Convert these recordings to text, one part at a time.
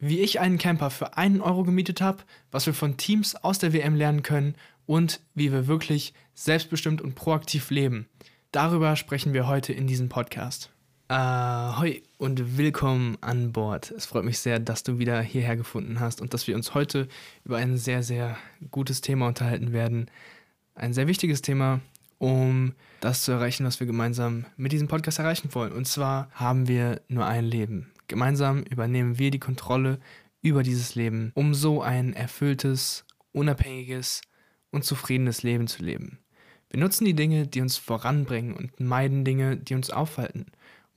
wie ich einen Camper für einen Euro gemietet habe, was wir von Teams aus der WM lernen können und wie wir wirklich selbstbestimmt und proaktiv leben. Darüber sprechen wir heute in diesem Podcast. Ahoi und willkommen an Bord. Es freut mich sehr, dass du wieder hierher gefunden hast und dass wir uns heute über ein sehr, sehr gutes Thema unterhalten werden. Ein sehr wichtiges Thema, um das zu erreichen, was wir gemeinsam mit diesem Podcast erreichen wollen. Und zwar haben wir nur ein Leben. Gemeinsam übernehmen wir die Kontrolle über dieses Leben, um so ein erfülltes, unabhängiges und zufriedenes Leben zu leben. Wir nutzen die Dinge, die uns voranbringen und meiden Dinge, die uns aufhalten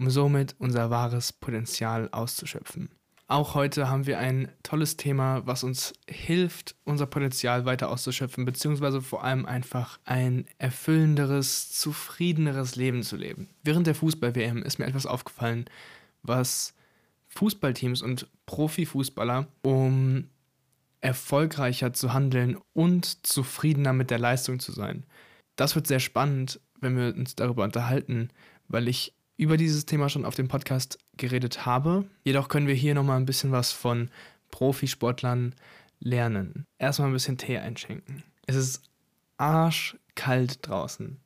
um somit unser wahres Potenzial auszuschöpfen. Auch heute haben wir ein tolles Thema, was uns hilft, unser Potenzial weiter auszuschöpfen, beziehungsweise vor allem einfach ein erfüllenderes, zufriedeneres Leben zu leben. Während der Fußball-WM ist mir etwas aufgefallen, was Fußballteams und Profifußballer, um erfolgreicher zu handeln und zufriedener mit der Leistung zu sein. Das wird sehr spannend, wenn wir uns darüber unterhalten, weil ich über dieses Thema schon auf dem Podcast geredet habe. Jedoch können wir hier nochmal ein bisschen was von Profisportlern lernen. Erstmal ein bisschen Tee einschenken. Es ist arschkalt draußen,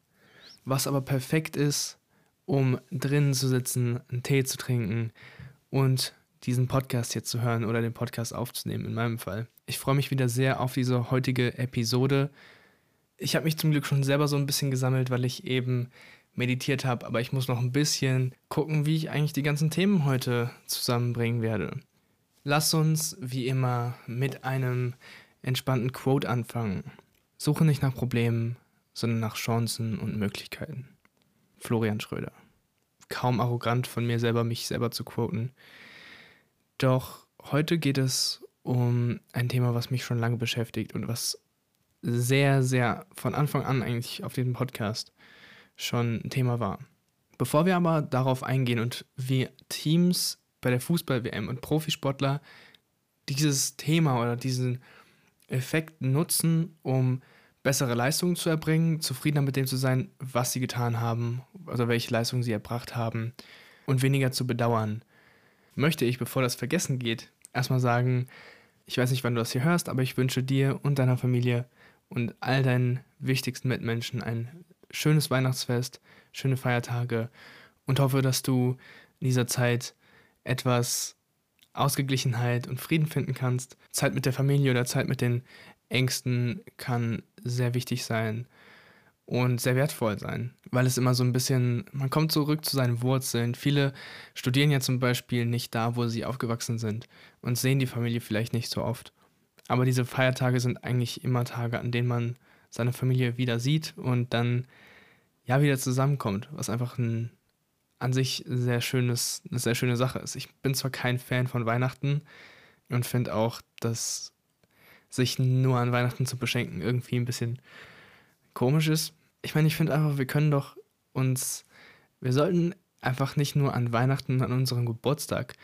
was aber perfekt ist, um drinnen zu sitzen, einen Tee zu trinken und diesen Podcast hier zu hören oder den Podcast aufzunehmen, in meinem Fall. Ich freue mich wieder sehr auf diese heutige Episode. Ich habe mich zum Glück schon selber so ein bisschen gesammelt, weil ich eben meditiert habe, aber ich muss noch ein bisschen gucken, wie ich eigentlich die ganzen Themen heute zusammenbringen werde. Lass uns wie immer mit einem entspannten Quote anfangen. Suche nicht nach Problemen, sondern nach Chancen und Möglichkeiten. Florian Schröder. Kaum arrogant von mir selber, mich selber zu quoten. Doch heute geht es um ein Thema, was mich schon lange beschäftigt und was sehr, sehr von Anfang an eigentlich auf diesem Podcast schon ein Thema war. Bevor wir aber darauf eingehen und wie Teams bei der Fußball-WM und Profisportler dieses Thema oder diesen Effekt nutzen, um bessere Leistungen zu erbringen, zufriedener mit dem zu sein, was sie getan haben, also welche Leistungen sie erbracht haben und weniger zu bedauern, möchte ich, bevor das vergessen geht, erstmal sagen, ich weiß nicht, wann du das hier hörst, aber ich wünsche dir und deiner Familie und all deinen wichtigsten Mitmenschen ein schönes Weihnachtsfest, schöne Feiertage und hoffe, dass du in dieser Zeit etwas Ausgeglichenheit und Frieden finden kannst. Zeit mit der Familie oder Zeit mit den Ängsten kann sehr wichtig sein und sehr wertvoll sein, weil es immer so ein bisschen, man kommt zurück zu seinen Wurzeln. Viele studieren ja zum Beispiel nicht da, wo sie aufgewachsen sind und sehen die Familie vielleicht nicht so oft. Aber diese Feiertage sind eigentlich immer Tage, an denen man seine Familie wieder sieht und dann ja wieder zusammenkommt, was einfach ein an sich sehr schönes, eine sehr schöne Sache ist. Ich bin zwar kein Fan von Weihnachten und finde auch, dass sich nur an Weihnachten zu beschenken irgendwie ein bisschen komisch ist. Ich meine, ich finde einfach, wir können doch uns, wir sollten einfach nicht nur an Weihnachten, an unserem Geburtstag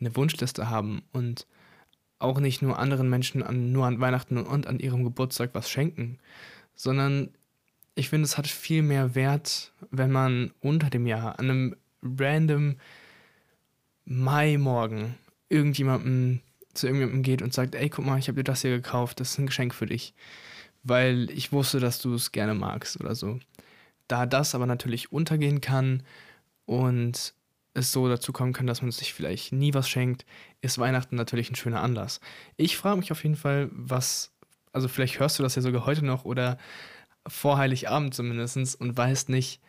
eine Wunschliste haben und auch nicht nur anderen Menschen an, nur an Weihnachten und an ihrem Geburtstag was schenken, sondern ich finde, es hat viel mehr Wert, wenn man unter dem Jahr an einem random Mai-Morgen irgendjemandem zu irgendjemandem geht und sagt, ey, guck mal, ich habe dir das hier gekauft, das ist ein Geschenk für dich, weil ich wusste, dass du es gerne magst oder so. Da das aber natürlich untergehen kann und es so dazu kommen kann, dass man sich vielleicht nie was schenkt, ist Weihnachten natürlich ein schöner Anlass. Ich frage mich auf jeden Fall, was also vielleicht hörst du das ja sogar heute noch oder vor Heiligabend zumindest und weißt nicht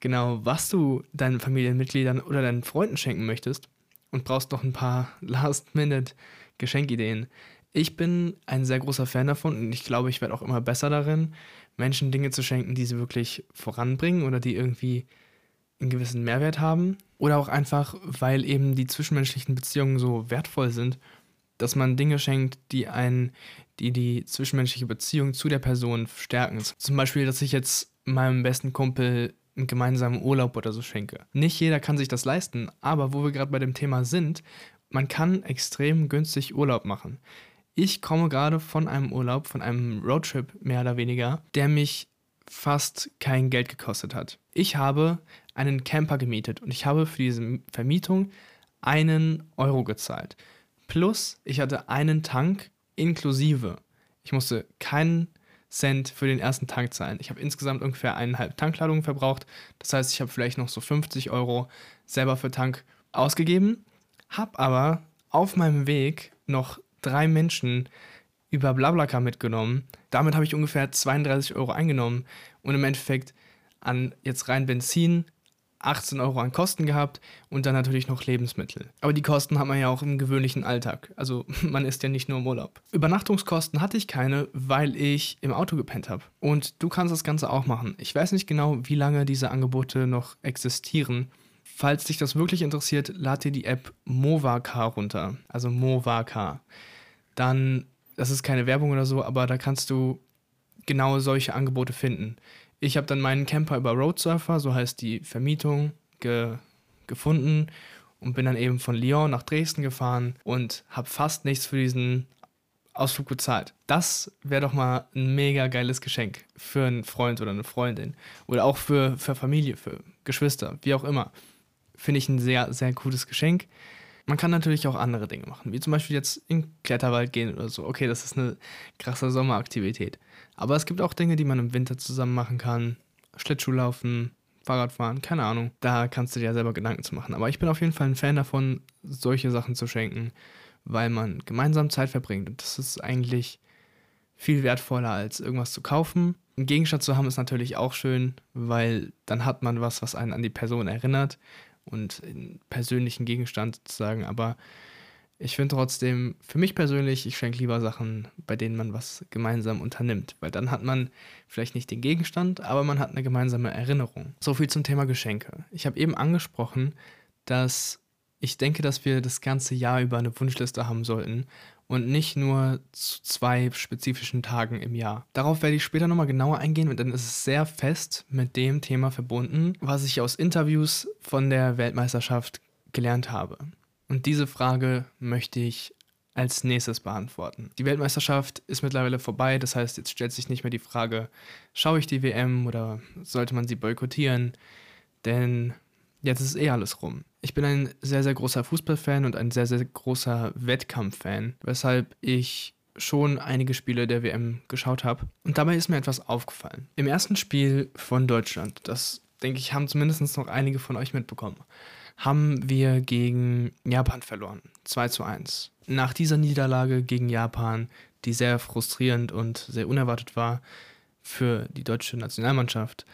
genau, was du deinen Familienmitgliedern oder deinen Freunden schenken möchtest und brauchst noch ein paar Last-Minute-Geschenkideen. Ich bin ein sehr großer Fan davon und ich glaube, ich werde auch immer besser darin, Menschen Dinge zu schenken, die sie wirklich voranbringen oder die irgendwie einen gewissen Mehrwert haben. Oder auch einfach, weil eben die zwischenmenschlichen Beziehungen so wertvoll sind dass man Dinge schenkt, die einen, die die zwischenmenschliche Beziehung zu der Person stärken. Zum Beispiel, dass ich jetzt meinem besten Kumpel einen gemeinsamen Urlaub oder so schenke. Nicht jeder kann sich das leisten, aber wo wir gerade bei dem Thema sind, man kann extrem günstig Urlaub machen. Ich komme gerade von einem Urlaub, von einem Roadtrip mehr oder weniger, der mich fast kein Geld gekostet hat. Ich habe einen Camper gemietet und ich habe für diese Vermietung einen Euro gezahlt. Plus, ich hatte einen Tank inklusive. Ich musste keinen Cent für den ersten Tank zahlen. Ich habe insgesamt ungefähr eineinhalb Tankladungen verbraucht. Das heißt, ich habe vielleicht noch so 50 Euro selber für Tank ausgegeben, habe aber auf meinem Weg noch drei Menschen über Blablacar mitgenommen. Damit habe ich ungefähr 32 Euro eingenommen und im Endeffekt an jetzt rein Benzin 18 Euro an Kosten gehabt und dann natürlich noch Lebensmittel. Aber die Kosten hat man ja auch im gewöhnlichen Alltag. Also man ist ja nicht nur im Urlaub. Übernachtungskosten hatte ich keine, weil ich im Auto gepennt habe. Und du kannst das Ganze auch machen. Ich weiß nicht genau, wie lange diese Angebote noch existieren. Falls dich das wirklich interessiert, lad dir die App Movaka runter. Also Movaka. Dann, das ist keine Werbung oder so, aber da kannst du genau solche Angebote finden. Ich habe dann meinen Camper über Roadsurfer, so heißt die Vermietung, ge gefunden und bin dann eben von Lyon nach Dresden gefahren und habe fast nichts für diesen Ausflug bezahlt. Das wäre doch mal ein mega geiles Geschenk für einen Freund oder eine Freundin oder auch für, für Familie, für Geschwister, wie auch immer. Finde ich ein sehr, sehr gutes Geschenk. Man kann natürlich auch andere Dinge machen, wie zum Beispiel jetzt in den Kletterwald gehen oder so. Okay, das ist eine krasse Sommeraktivität. Aber es gibt auch Dinge, die man im Winter zusammen machen kann. Schlittschuhlaufen, Fahrradfahren, keine Ahnung. Da kannst du dir ja selber Gedanken zu machen. Aber ich bin auf jeden Fall ein Fan davon, solche Sachen zu schenken, weil man gemeinsam Zeit verbringt. Und das ist eigentlich viel wertvoller, als irgendwas zu kaufen. Einen Gegenstand zu haben ist natürlich auch schön, weil dann hat man was, was einen an die Person erinnert und einen persönlichen Gegenstand sozusagen. Aber ich finde trotzdem, für mich persönlich, ich schenke lieber Sachen, bei denen man was gemeinsam unternimmt, weil dann hat man vielleicht nicht den Gegenstand, aber man hat eine gemeinsame Erinnerung. So viel zum Thema Geschenke. Ich habe eben angesprochen, dass ich denke, dass wir das ganze Jahr über eine Wunschliste haben sollten und nicht nur zu zwei spezifischen Tagen im Jahr. Darauf werde ich später nochmal genauer eingehen, denn es ist sehr fest mit dem Thema verbunden, was ich aus Interviews von der Weltmeisterschaft gelernt habe. Und diese Frage möchte ich als nächstes beantworten. Die Weltmeisterschaft ist mittlerweile vorbei, das heißt, jetzt stellt sich nicht mehr die Frage, schaue ich die WM oder sollte man sie boykottieren? Denn jetzt ist eh alles rum. Ich bin ein sehr, sehr großer Fußballfan und ein sehr, sehr großer Wettkampffan, weshalb ich schon einige Spiele der WM geschaut habe. Und dabei ist mir etwas aufgefallen. Im ersten Spiel von Deutschland, das denke ich, haben zumindest noch einige von euch mitbekommen, haben wir gegen Japan verloren. 2 zu 1. Nach dieser Niederlage gegen Japan, die sehr frustrierend und sehr unerwartet war für die deutsche Nationalmannschaft,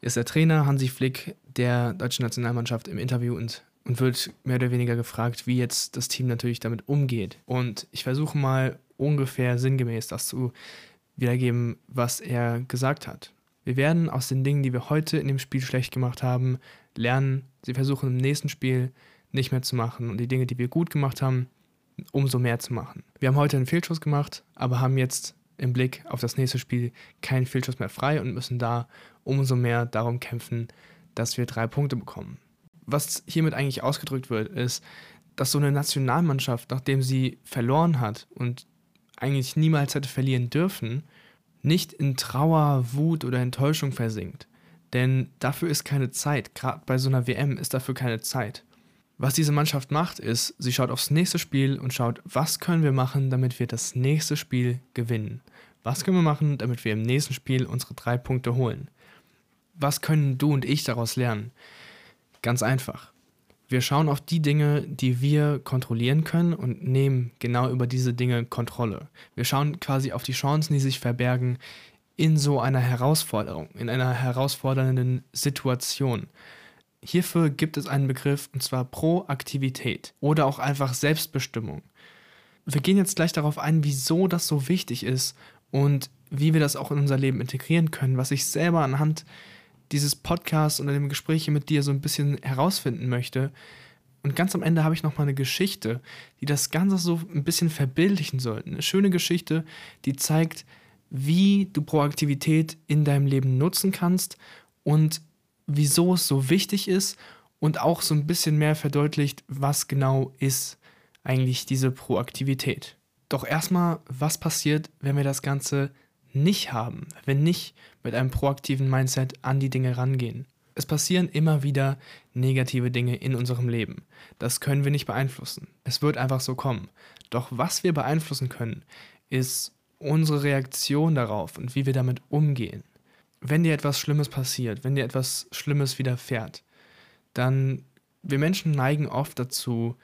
ist der Trainer Hansi Flick der deutschen Nationalmannschaft im Interview und, und wird mehr oder weniger gefragt, wie jetzt das Team natürlich damit umgeht. Und ich versuche mal ungefähr sinngemäß das zu wiedergeben, was er gesagt hat. Wir werden aus den Dingen, die wir heute in dem Spiel schlecht gemacht haben, lernen, sie versuchen im nächsten Spiel nicht mehr zu machen und die Dinge, die wir gut gemacht haben, umso mehr zu machen. Wir haben heute einen Fehlschuss gemacht, aber haben jetzt im Blick auf das nächste Spiel keinen Fehlschuss mehr frei und müssen da umso mehr darum kämpfen, dass wir drei Punkte bekommen. Was hiermit eigentlich ausgedrückt wird, ist, dass so eine Nationalmannschaft, nachdem sie verloren hat und eigentlich niemals hätte verlieren dürfen, nicht in Trauer, Wut oder Enttäuschung versinkt, denn dafür ist keine Zeit. Gerade bei so einer WM ist dafür keine Zeit. Was diese Mannschaft macht, ist, sie schaut aufs nächste Spiel und schaut, was können wir machen, damit wir das nächste Spiel gewinnen. Was können wir machen, damit wir im nächsten Spiel unsere drei Punkte holen? Was können du und ich daraus lernen? Ganz einfach. Wir schauen auf die Dinge, die wir kontrollieren können und nehmen genau über diese Dinge Kontrolle. Wir schauen quasi auf die Chancen, die sich verbergen in so einer Herausforderung, in einer herausfordernden Situation. Hierfür gibt es einen Begriff und zwar Proaktivität oder auch einfach Selbstbestimmung. Wir gehen jetzt gleich darauf ein, wieso das so wichtig ist und wie wir das auch in unser Leben integrieren können, was ich selber anhand dieses Podcasts und dem Gespräch mit dir so ein bisschen herausfinden möchte. Und ganz am Ende habe ich nochmal eine Geschichte, die das Ganze so ein bisschen verbildlichen soll. Eine schöne Geschichte, die zeigt, wie du Proaktivität in deinem Leben nutzen kannst und wieso es so wichtig ist und auch so ein bisschen mehr verdeutlicht, was genau ist eigentlich diese Proaktivität. Doch erstmal, was passiert, wenn wir das Ganze nicht haben, wenn nicht mit einem proaktiven Mindset an die Dinge rangehen? Es passieren immer wieder negative Dinge in unserem Leben. Das können wir nicht beeinflussen. Es wird einfach so kommen. Doch was wir beeinflussen können, ist unsere Reaktion darauf und wie wir damit umgehen. Wenn dir etwas Schlimmes passiert, wenn dir etwas Schlimmes widerfährt, dann wir Menschen neigen oft dazu,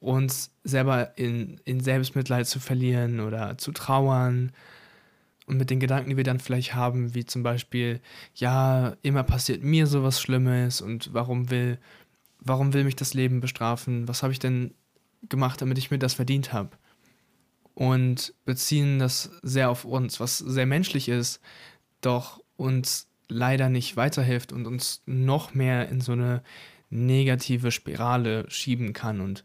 uns selber in, in Selbstmitleid zu verlieren oder zu trauern. Und mit den Gedanken, die wir dann vielleicht haben, wie zum Beispiel, ja, immer passiert mir sowas Schlimmes und warum will, warum will mich das Leben bestrafen? Was habe ich denn gemacht, damit ich mir das verdient habe? Und beziehen das sehr auf uns, was sehr menschlich ist, doch uns leider nicht weiterhilft und uns noch mehr in so eine negative Spirale schieben kann und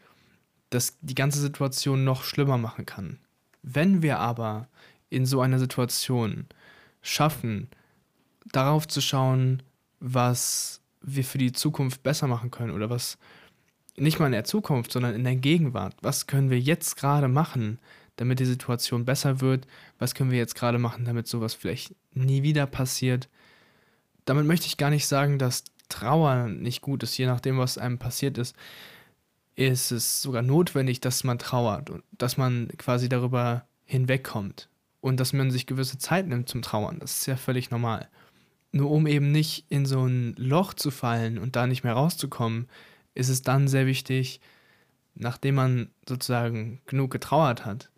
das die ganze Situation noch schlimmer machen kann. Wenn wir aber in so einer Situation schaffen, darauf zu schauen, was wir für die Zukunft besser machen können oder was nicht mal in der Zukunft, sondern in der Gegenwart, was können wir jetzt gerade machen, damit die Situation besser wird, was können wir jetzt gerade machen, damit sowas vielleicht nie wieder passiert. Damit möchte ich gar nicht sagen, dass Trauer nicht gut ist, je nachdem, was einem passiert ist ist es sogar notwendig, dass man trauert und dass man quasi darüber hinwegkommt und dass man sich gewisse Zeit nimmt zum Trauern. Das ist ja völlig normal. Nur um eben nicht in so ein Loch zu fallen und da nicht mehr rauszukommen, ist es dann sehr wichtig, nachdem man sozusagen genug getrauert hat,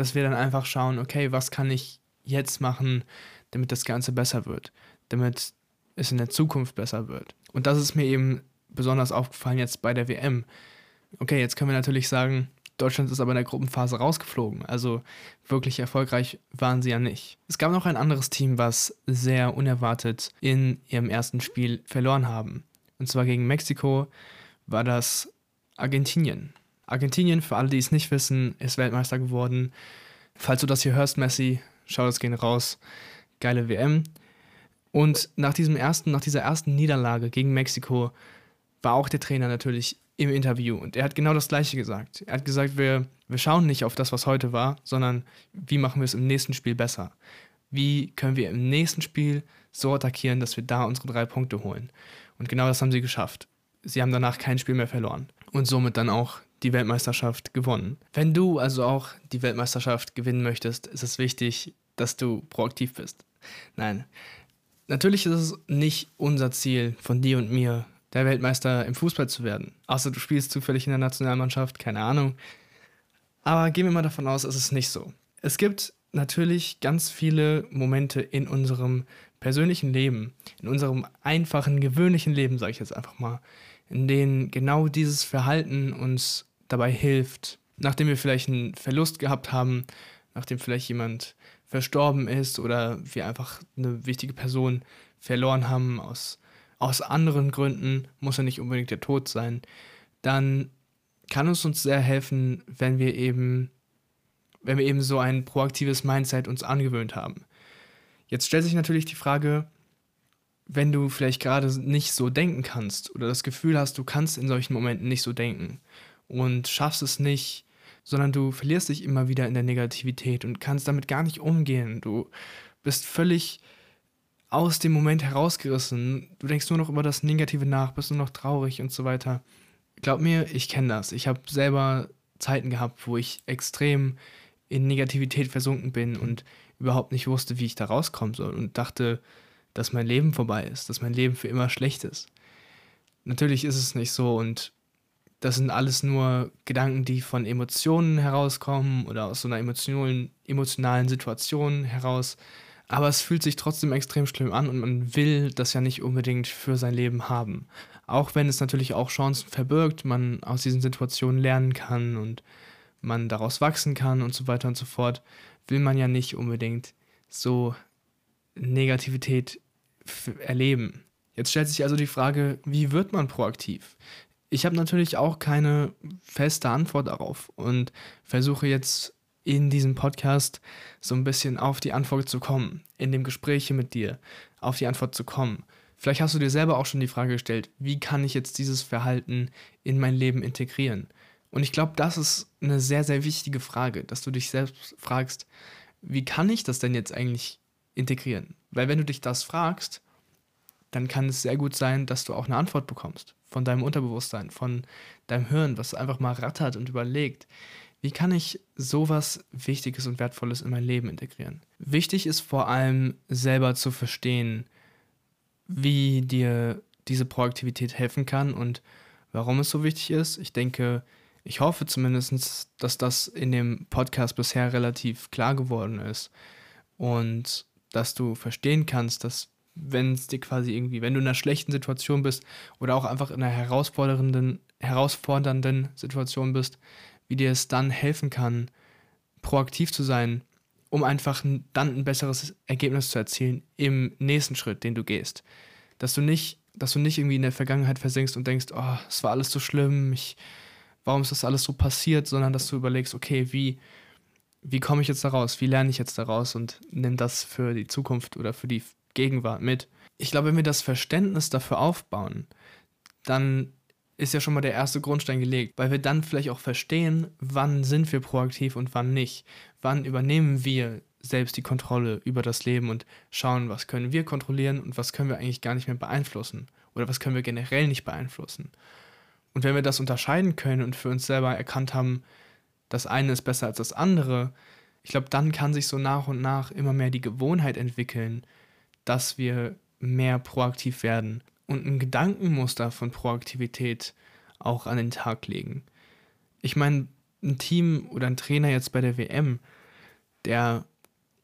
dass wir dann einfach schauen, okay, was kann ich jetzt machen, damit das Ganze besser wird, damit es in der Zukunft besser wird. Und das ist mir eben besonders aufgefallen jetzt bei der WM. Okay, jetzt können wir natürlich sagen, Deutschland ist aber in der Gruppenphase rausgeflogen. Also wirklich erfolgreich waren sie ja nicht. Es gab noch ein anderes Team, was sehr unerwartet in ihrem ersten Spiel verloren haben. Und zwar gegen Mexiko war das Argentinien. Argentinien, für alle, die es nicht wissen, ist Weltmeister geworden. Falls du das hier hörst, Messi, schau das gehen raus. Geile WM. Und nach diesem ersten, nach dieser ersten Niederlage gegen Mexiko war auch der Trainer natürlich im Interview und er hat genau das Gleiche gesagt. Er hat gesagt, wir, wir schauen nicht auf das, was heute war, sondern wie machen wir es im nächsten Spiel besser? Wie können wir im nächsten Spiel so attackieren, dass wir da unsere drei Punkte holen? Und genau das haben sie geschafft. Sie haben danach kein Spiel mehr verloren und somit dann auch die Weltmeisterschaft gewonnen. Wenn du also auch die Weltmeisterschaft gewinnen möchtest, ist es wichtig, dass du proaktiv bist. Nein, natürlich ist es nicht unser Ziel von dir und mir, der Weltmeister im Fußball zu werden. Außer du spielst zufällig in der Nationalmannschaft, keine Ahnung. Aber gehen wir mal davon aus, es ist nicht so. Es gibt natürlich ganz viele Momente in unserem persönlichen Leben, in unserem einfachen, gewöhnlichen Leben, sage ich jetzt einfach mal, in denen genau dieses Verhalten uns dabei hilft, nachdem wir vielleicht einen Verlust gehabt haben, nachdem vielleicht jemand verstorben ist oder wir einfach eine wichtige Person verloren haben aus aus anderen Gründen, muss ja nicht unbedingt der Tod sein, dann kann es uns sehr helfen, wenn wir eben, wenn wir eben so ein proaktives Mindset uns angewöhnt haben. Jetzt stellt sich natürlich die Frage, wenn du vielleicht gerade nicht so denken kannst oder das Gefühl hast, du kannst in solchen Momenten nicht so denken und schaffst es nicht, sondern du verlierst dich immer wieder in der Negativität und kannst damit gar nicht umgehen. Du bist völlig aus dem Moment herausgerissen. Du denkst nur noch über das Negative nach, bist nur noch traurig und so weiter. Glaub mir, ich kenne das. Ich habe selber Zeiten gehabt, wo ich extrem in Negativität versunken bin und überhaupt nicht wusste, wie ich da rauskommen soll und dachte, dass mein Leben vorbei ist, dass mein Leben für immer schlecht ist. Natürlich ist es nicht so und das sind alles nur Gedanken, die von Emotionen herauskommen oder aus so einer emotionalen, emotionalen Situation heraus aber es fühlt sich trotzdem extrem schlimm an und man will das ja nicht unbedingt für sein Leben haben. Auch wenn es natürlich auch Chancen verbirgt, man aus diesen Situationen lernen kann und man daraus wachsen kann und so weiter und so fort, will man ja nicht unbedingt so Negativität erleben. Jetzt stellt sich also die Frage, wie wird man proaktiv? Ich habe natürlich auch keine feste Antwort darauf und versuche jetzt in diesem Podcast so ein bisschen auf die Antwort zu kommen, in dem Gespräch mit dir auf die Antwort zu kommen. Vielleicht hast du dir selber auch schon die Frage gestellt, wie kann ich jetzt dieses Verhalten in mein Leben integrieren? Und ich glaube, das ist eine sehr, sehr wichtige Frage, dass du dich selbst fragst, wie kann ich das denn jetzt eigentlich integrieren? Weil wenn du dich das fragst, dann kann es sehr gut sein, dass du auch eine Antwort bekommst von deinem Unterbewusstsein, von deinem Hirn, was einfach mal rattert und überlegt, wie kann ich sowas Wichtiges und Wertvolles in mein Leben integrieren? Wichtig ist vor allem selber zu verstehen, wie dir diese Proaktivität helfen kann und warum es so wichtig ist. Ich denke, ich hoffe zumindest, dass das in dem Podcast bisher relativ klar geworden ist und dass du verstehen kannst, dass wenn es dir quasi irgendwie, wenn du in einer schlechten Situation bist oder auch einfach in einer herausfordernden, herausfordernden Situation bist, wie dir es dann helfen kann, proaktiv zu sein, um einfach dann ein besseres Ergebnis zu erzielen im nächsten Schritt, den du gehst. Dass du nicht, dass du nicht irgendwie in der Vergangenheit versinkst und denkst, oh, es war alles so schlimm, ich, warum ist das alles so passiert, sondern dass du überlegst, okay, wie, wie komme ich jetzt daraus, wie lerne ich jetzt daraus und nimm das für die Zukunft oder für die Gegenwart mit. Ich glaube, wenn wir das Verständnis dafür aufbauen, dann ist ja schon mal der erste Grundstein gelegt, weil wir dann vielleicht auch verstehen, wann sind wir proaktiv und wann nicht. Wann übernehmen wir selbst die Kontrolle über das Leben und schauen, was können wir kontrollieren und was können wir eigentlich gar nicht mehr beeinflussen oder was können wir generell nicht beeinflussen. Und wenn wir das unterscheiden können und für uns selber erkannt haben, das eine ist besser als das andere, ich glaube, dann kann sich so nach und nach immer mehr die Gewohnheit entwickeln, dass wir mehr proaktiv werden und ein Gedankenmuster von Proaktivität auch an den Tag legen. Ich meine, ein Team oder ein Trainer jetzt bei der WM, der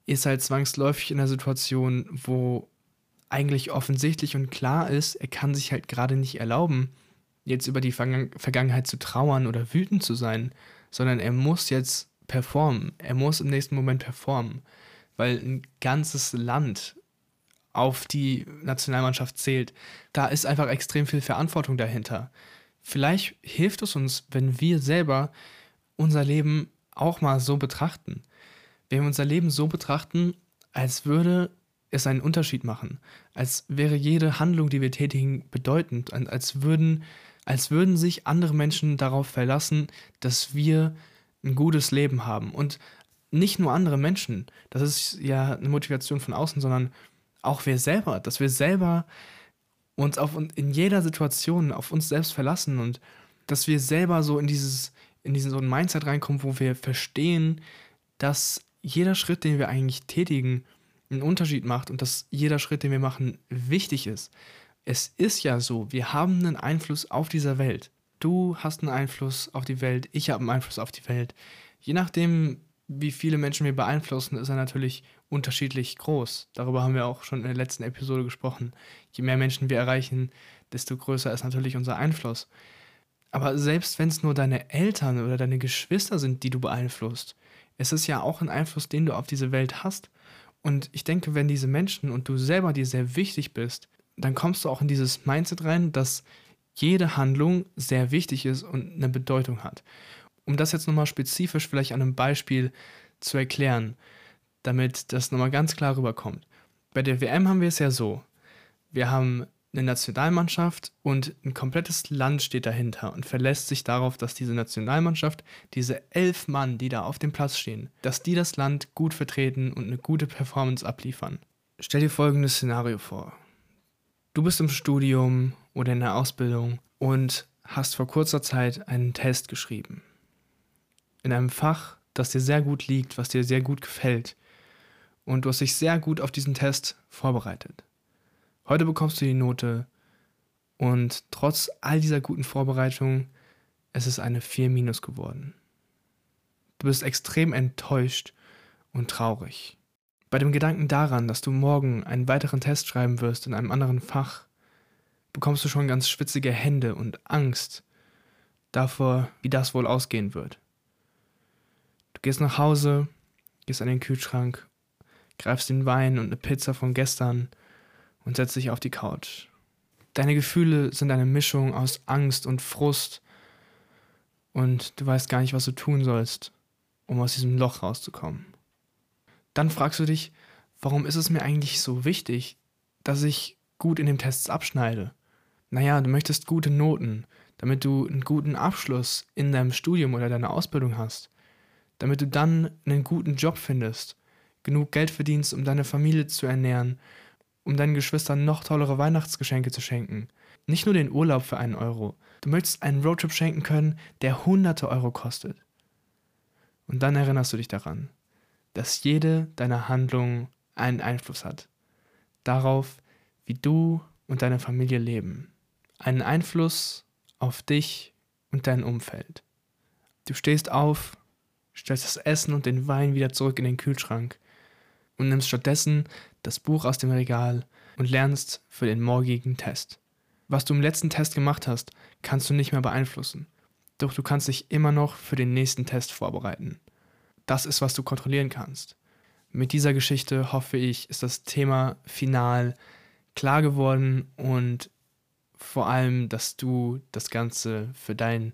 ist halt zwangsläufig in einer Situation, wo eigentlich offensichtlich und klar ist, er kann sich halt gerade nicht erlauben, jetzt über die Vergangenheit zu trauern oder wütend zu sein, sondern er muss jetzt performen. Er muss im nächsten Moment performen, weil ein ganzes Land auf die Nationalmannschaft zählt. Da ist einfach extrem viel Verantwortung dahinter. Vielleicht hilft es uns, wenn wir selber unser Leben auch mal so betrachten. Wenn wir unser Leben so betrachten, als würde es einen Unterschied machen, als wäre jede Handlung, die wir tätigen, bedeutend, als würden, als würden sich andere Menschen darauf verlassen, dass wir ein gutes Leben haben. Und nicht nur andere Menschen, das ist ja eine Motivation von außen, sondern auch wir selber, dass wir selber uns auf in jeder Situation auf uns selbst verlassen und dass wir selber so in dieses in diesen so ein Mindset reinkommen, wo wir verstehen, dass jeder Schritt, den wir eigentlich tätigen, einen Unterschied macht und dass jeder Schritt, den wir machen, wichtig ist. Es ist ja so, wir haben einen Einfluss auf dieser Welt. Du hast einen Einfluss auf die Welt, ich habe einen Einfluss auf die Welt. Je nachdem, wie viele Menschen wir beeinflussen, ist er natürlich unterschiedlich groß. Darüber haben wir auch schon in der letzten Episode gesprochen. Je mehr Menschen wir erreichen, desto größer ist natürlich unser Einfluss. Aber selbst wenn es nur deine Eltern oder deine Geschwister sind, die du beeinflusst, ist es ja auch ein Einfluss, den du auf diese Welt hast. Und ich denke, wenn diese Menschen und du selber dir sehr wichtig bist, dann kommst du auch in dieses Mindset rein, dass jede Handlung sehr wichtig ist und eine Bedeutung hat. Um das jetzt nochmal spezifisch vielleicht an einem Beispiel zu erklären, damit das nochmal ganz klar rüberkommt. Bei der WM haben wir es ja so. Wir haben eine Nationalmannschaft und ein komplettes Land steht dahinter und verlässt sich darauf, dass diese Nationalmannschaft, diese elf Mann, die da auf dem Platz stehen, dass die das Land gut vertreten und eine gute Performance abliefern. Stell dir folgendes Szenario vor. Du bist im Studium oder in der Ausbildung und hast vor kurzer Zeit einen Test geschrieben in einem Fach, das dir sehr gut liegt, was dir sehr gut gefällt. Und du hast dich sehr gut auf diesen Test vorbereitet. Heute bekommst du die Note und trotz all dieser guten Vorbereitung, es ist eine 4 minus geworden. Du bist extrem enttäuscht und traurig. Bei dem Gedanken daran, dass du morgen einen weiteren Test schreiben wirst in einem anderen Fach, bekommst du schon ganz schwitzige Hände und Angst davor, wie das wohl ausgehen wird. Du gehst nach Hause, gehst an den Kühlschrank, greifst den Wein und eine Pizza von gestern und setzt dich auf die Couch. Deine Gefühle sind eine Mischung aus Angst und Frust und du weißt gar nicht, was du tun sollst, um aus diesem Loch rauszukommen. Dann fragst du dich, warum ist es mir eigentlich so wichtig, dass ich gut in den Tests abschneide? Naja, du möchtest gute Noten, damit du einen guten Abschluss in deinem Studium oder deiner Ausbildung hast damit du dann einen guten Job findest, genug Geld verdienst, um deine Familie zu ernähren um deinen Geschwistern noch tollere Weihnachtsgeschenke zu schenken. Nicht nur den Urlaub für einen Euro. Du möchtest einen Roadtrip schenken können, der hunderte Euro kostet. Und dann erinnerst du dich daran, dass jede deiner Handlungen einen Einfluss hat. Darauf, wie du und deine Familie leben. Einen Einfluss auf dich und dein Umfeld. Du stehst auf, stellst das Essen und den Wein wieder zurück in den Kühlschrank und nimmst stattdessen das Buch aus dem Regal und lernst für den morgigen Test. Was du im letzten Test gemacht hast, kannst du nicht mehr beeinflussen. Doch du kannst dich immer noch für den nächsten Test vorbereiten. Das ist, was du kontrollieren kannst. Mit dieser Geschichte hoffe ich, ist das Thema final klar geworden und vor allem, dass du das Ganze für dein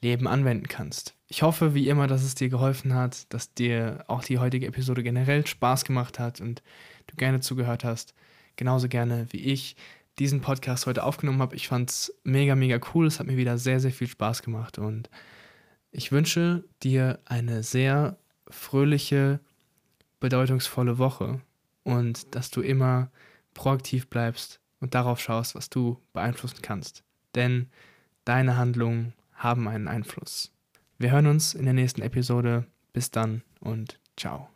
Leben anwenden kannst. Ich hoffe, wie immer, dass es dir geholfen hat, dass dir auch die heutige Episode generell Spaß gemacht hat und du gerne zugehört hast. Genauso gerne wie ich diesen Podcast heute aufgenommen habe. Ich fand es mega, mega cool. Es hat mir wieder sehr, sehr viel Spaß gemacht und ich wünsche dir eine sehr fröhliche, bedeutungsvolle Woche und dass du immer proaktiv bleibst und darauf schaust, was du beeinflussen kannst. Denn deine Handlungen haben einen Einfluss. Wir hören uns in der nächsten Episode. Bis dann und ciao.